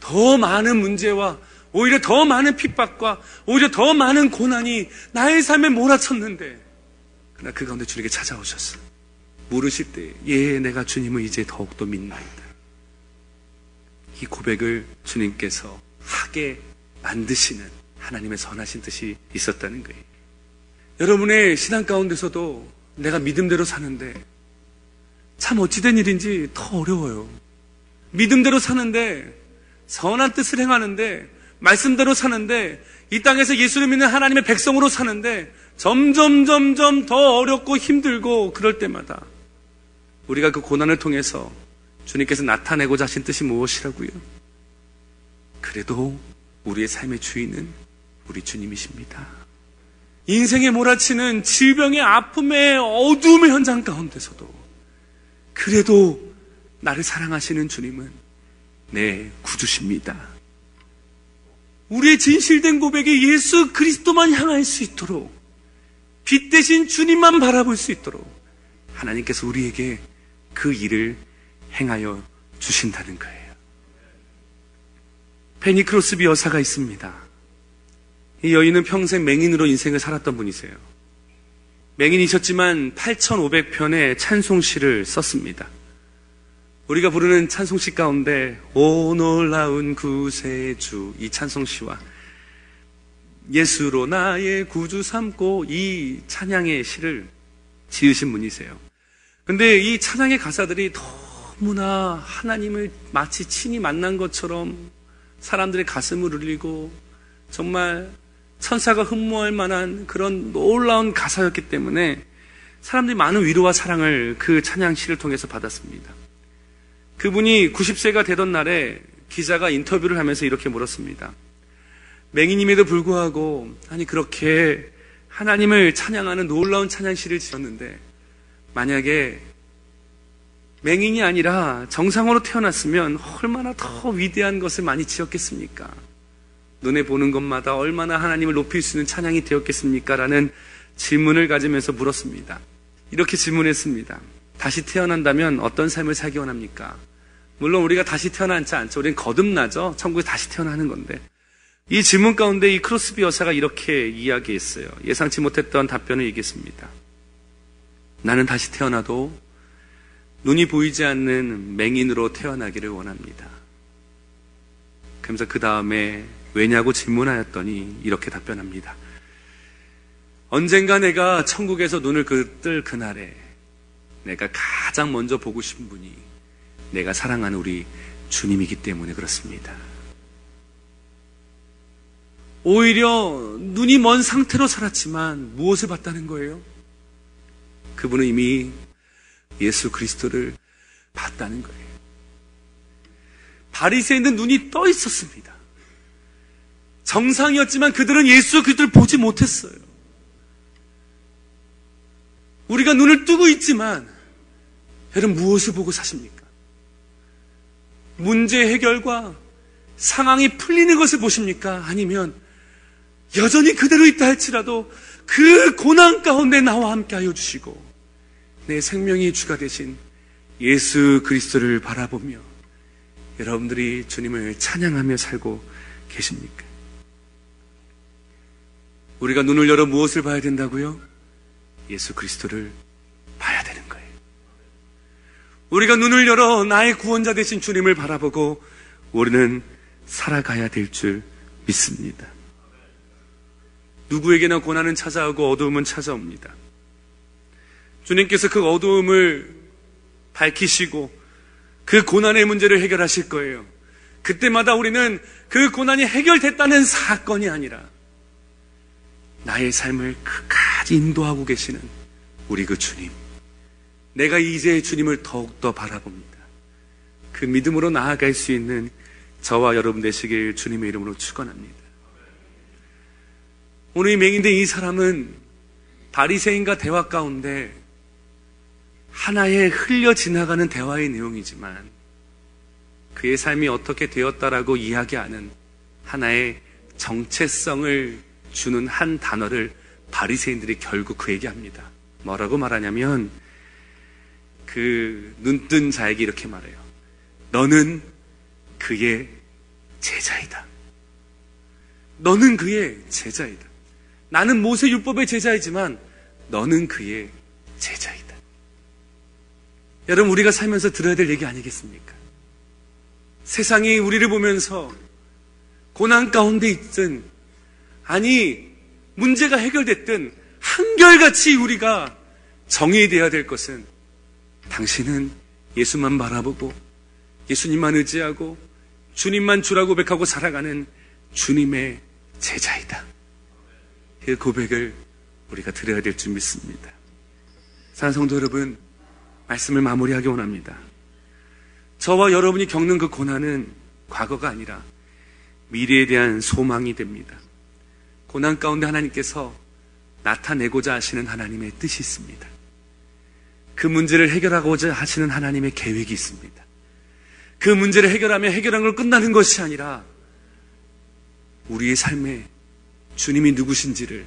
더 많은 문제와 오히려 더 많은 핍박과 오히려 더 많은 고난이 나의 삶에 몰아쳤는데 그러나 그 가운데 주님께 찾아오셨어. 물으실 때, 예, 내가 주님을 이제 더욱더 믿나이다. 이 고백을 주님께서 하게 만드시는 하나님의 선하신 뜻이 있었다는 거예요. 여러분의 신앙 가운데서도 내가 믿음대로 사는데 참 어찌된 일인지 더 어려워요. 믿음대로 사는데 선한 뜻을 행하는데 말씀대로 사는데 이 땅에서 예수를 믿는 하나님의 백성으로 사는데 점점 점점 더 어렵고 힘들고 그럴 때마다 우리가 그 고난을 통해서 주님께서 나타내고자 하신 뜻이 무엇이라고요? 그래도 우리의 삶의 주인은 우리 주님이십니다. 인생에 몰아치는 질병의 아픔의 어두움의 현장 가운데서도 그래도 나를 사랑하시는 주님은 내 구주십니다. 우리의 진실된 고백이 예수 그리스도만 향할 수 있도록 빛 대신 주님만 바라볼 수 있도록 하나님께서 우리에게 그 일을 행하여 주신다는 거예요. 페니 크로스비 여사가 있습니다. 이 여인은 평생 맹인으로 인생을 살았던 분이세요. 맹인이셨지만 8,500편의 찬송시를 썼습니다. 우리가 부르는 찬송시 가운데 오 놀라운 구세주 이 찬송시와 예수로 나의 구주 삼고 이 찬양의 시를 지으신 분이세요. 근데 이 찬양의 가사들이 너무나 하나님을 마치 친히 만난 것처럼 사람들의 가슴을 울리고 정말 천사가 흠모할 만한 그런 놀라운 가사였기 때문에 사람들이 많은 위로와 사랑을 그 찬양시를 통해서 받았습니다. 그분이 90세가 되던 날에 기자가 인터뷰를 하면서 이렇게 물었습니다. 맹인임에도 불구하고 아니 그렇게 하나님을 찬양하는 놀라운 찬양시를 지었는데 만약에 맹인이 아니라 정상으로 태어났으면 얼마나 더 위대한 것을 많이 지었겠습니까? 눈에 보는 것마다 얼마나 하나님을 높일 수 있는 찬양이 되었겠습니까? 라는 질문을 가지면서 물었습니다. 이렇게 질문했습니다. 다시 태어난다면 어떤 삶을 살기 원합니까? 물론 우리가 다시 태어나지 않죠. 우리는 거듭나죠. 천국에 다시 태어나는 건데. 이 질문 가운데 이 크로스비 여사가 이렇게 이야기했어요. 예상치 못했던 답변을 얘기했습니다. 나는 다시 태어나도 눈이 보이지 않는 맹인으로 태어나기를 원합니다. 그러면서 그 다음에 왜냐고 질문하였더니 이렇게 답변합니다. 언젠가 내가 천국에서 눈을 그뜰 그날에 내가 가장 먼저 보고 싶은 분이 내가 사랑하는 우리 주님이기 때문에 그렇습니다. 오히려 눈이 먼 상태로 살았지만 무엇을 봤다는 거예요? 그분은 이미 예수 그리스도를 봤다는 거예요. 바리새인은 눈이 떠 있었습니다. 정상이었지만 그들은 예수 그리스도를 보지 못했어요. 우리가 눈을 뜨고 있지만 여러분 무엇을 보고 사십니까? 문제 해결과 상황이 풀리는 것을 보십니까? 아니면 여전히 그대로 있다 할지라도 그 고난 가운데 나와 함께 하여 주시고 내 생명이 주가 되신 예수 그리스도를 바라보며 여러분들이 주님을 찬양하며 살고 계십니까? 우리가 눈을 열어 무엇을 봐야 된다고요? 예수 그리스도를 봐야 되는 거예요. 우리가 눈을 열어 나의 구원자 되신 주님을 바라보고 우리는 살아가야 될 줄 믿습니다. 누구에게나 고난은 찾아오고 어두움은 찾아옵니다. 주님께서 그 어두움을 밝히시고 그 고난의 문제를 해결하실 거예요. 그때마다 우리는 그 고난이 해결됐다는 사건이 아니라 나의 삶을 끝까지 인도하고 계시는 우리 그 주님. 내가 이제 주님을 더욱더 바라봅니다. 그 믿음으로 나아갈 수 있는 저와 여러분 되시길 주님의 이름으로 축원합니다. 오늘 이 맹인된 이 사람은 바리새인과 대화 가운데 하나의 흘려 지나가는 대화의 내용이지만 그의 삶이 어떻게 되었다라고 이야기하는 하나의 정체성을 주는 한 단어를 바리새인들이 결국 그에게 합니다. 뭐라고 말하냐면 그 눈뜬 자에게 이렇게 말해요. 너는 그의 제자이다. 너는 그의 제자이다. 나는 모세 율법의 제자이지만 너는 그의 제자이다. 여러분 우리가 살면서 들어야 될 얘기 아니겠습니까? 세상이 우리를 보면서 고난 가운데 있든 아니 문제가 해결됐든 한결같이 우리가 정의되어야 될 것은 당신은 예수만 바라보고 예수님만 의지하고 주님만 주라고 고백하고 살아가는 주님의 제자이다. 그 고백을 우리가 드려야 될 줄 믿습니다. 사랑 성도 여러분, 말씀을 마무리하기 원합니다. 저와 여러분이 겪는 그 고난은 과거가 아니라 미래에 대한 소망이 됩니다. 고난 가운데 하나님께서 나타내고자 하시는 하나님의 뜻이 있습니다. 그 문제를 해결하고자 하시는 하나님의 계획이 있습니다. 그 문제를 해결하며 해결한 걸 끝나는 것이 아니라 우리의 삶에 주님이 누구신지를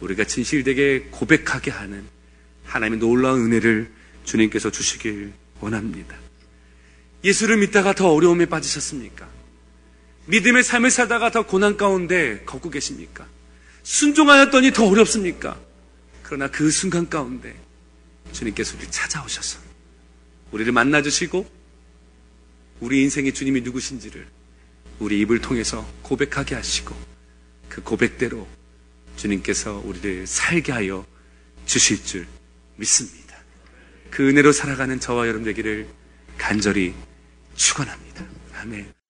우리가 진실되게 고백하게 하는 하나님의 놀라운 은혜를 주님께서 주시길 원합니다. 예수를 믿다가 더 어려움에 빠지셨습니까? 믿음의 삶을 살다가 더 고난 가운데 걷고 계십니까? 순종하였더니 더 어렵습니까? 그러나 그 순간 가운데 주님께서 우리를 찾아오셔서 우리를 만나주시고 우리 인생의 주님이 누구신지를 우리 입을 통해서 고백하게 하시고 그 고백대로 주님께서 우리를 살게 하여 주실 줄 믿습니다. 그 은혜로 살아가는 저와 여러분 되기를 간절히 축원합니다. 아멘.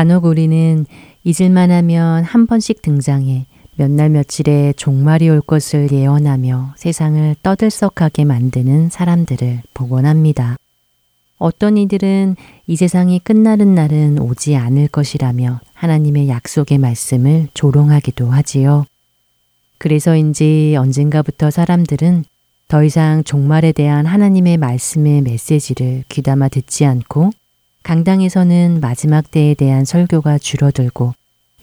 간혹 우리는 잊을만 하면 한 번씩 등장해 몇 날 며칠에 종말이 올 것을 예언하며 세상을 떠들썩하게 만드는 사람들을 보곤 합니다. 어떤 이들은 이 세상이 끝나는 날은 오지 않을 것이라며 하나님의 약속의 말씀을 조롱하기도 하지요. 그래서인지 언젠가부터 사람들은 더 이상 종말에 대한 하나님의 말씀의 메시지를 귀담아 듣지 않고 강당에서는 마지막 때에 대한 설교가 줄어들고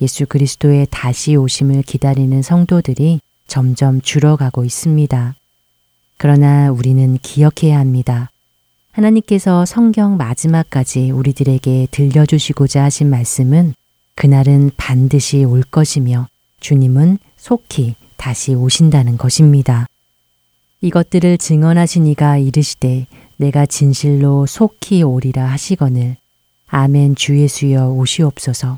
예수 그리스도의 다시 오심을 기다리는 성도들이 점점 줄어가고 있습니다. 그러나 우리는 기억해야 합니다. 하나님께서 성경 마지막까지 우리들에게 들려주시고자 하신 말씀은 그날은 반드시 올 것이며 주님은 속히 다시 오신다는 것입니다. 이것들을 증언하시니가 이르시되 내가 진실로 속히 오리라 하시거늘 아멘 주 예수여 오시옵소서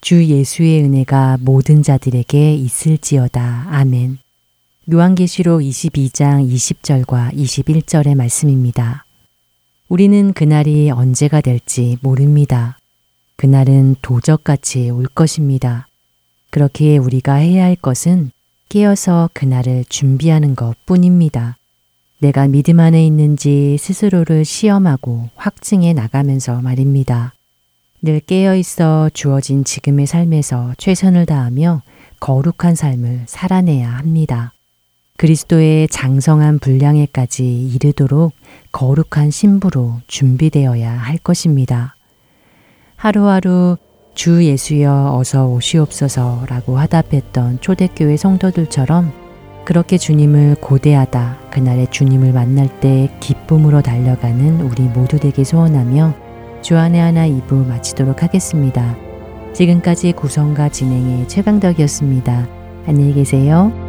주 예수의 은혜가 모든 자들에게 있을지어다 아멘 요한계시록 22장 20절과 21절의 말씀입니다. 우리는 그날이 언제가 될지 모릅니다. 그날은 도적같이 올 것입니다. 그렇게 우리가 해야 할 것은 깨어서 그날을 준비하는 것 뿐입니다. 내가 믿음 안에 있는지 스스로를 시험하고 확증해 나가면서 말입니다. 늘 깨어 있어 주어진 지금의 삶에서 최선을 다하며 거룩한 삶을 살아내야 합니다. 그리스도의 장성한 분량에까지 이르도록 거룩한 신부로 준비되어야 할 것입니다. 하루하루 주 예수여 어서 오시옵소서라고 화답했던 초대교회 성도들처럼 그렇게 주님을 고대하다 그날의 주님을 만날 때 기쁨으로 달려가는 우리 모두 되게 소원하며 주안의 하나 2부 마치도록 하겠습니다. 지금까지 구성과 진행의 최강덕이었습니다. 안녕히 계세요.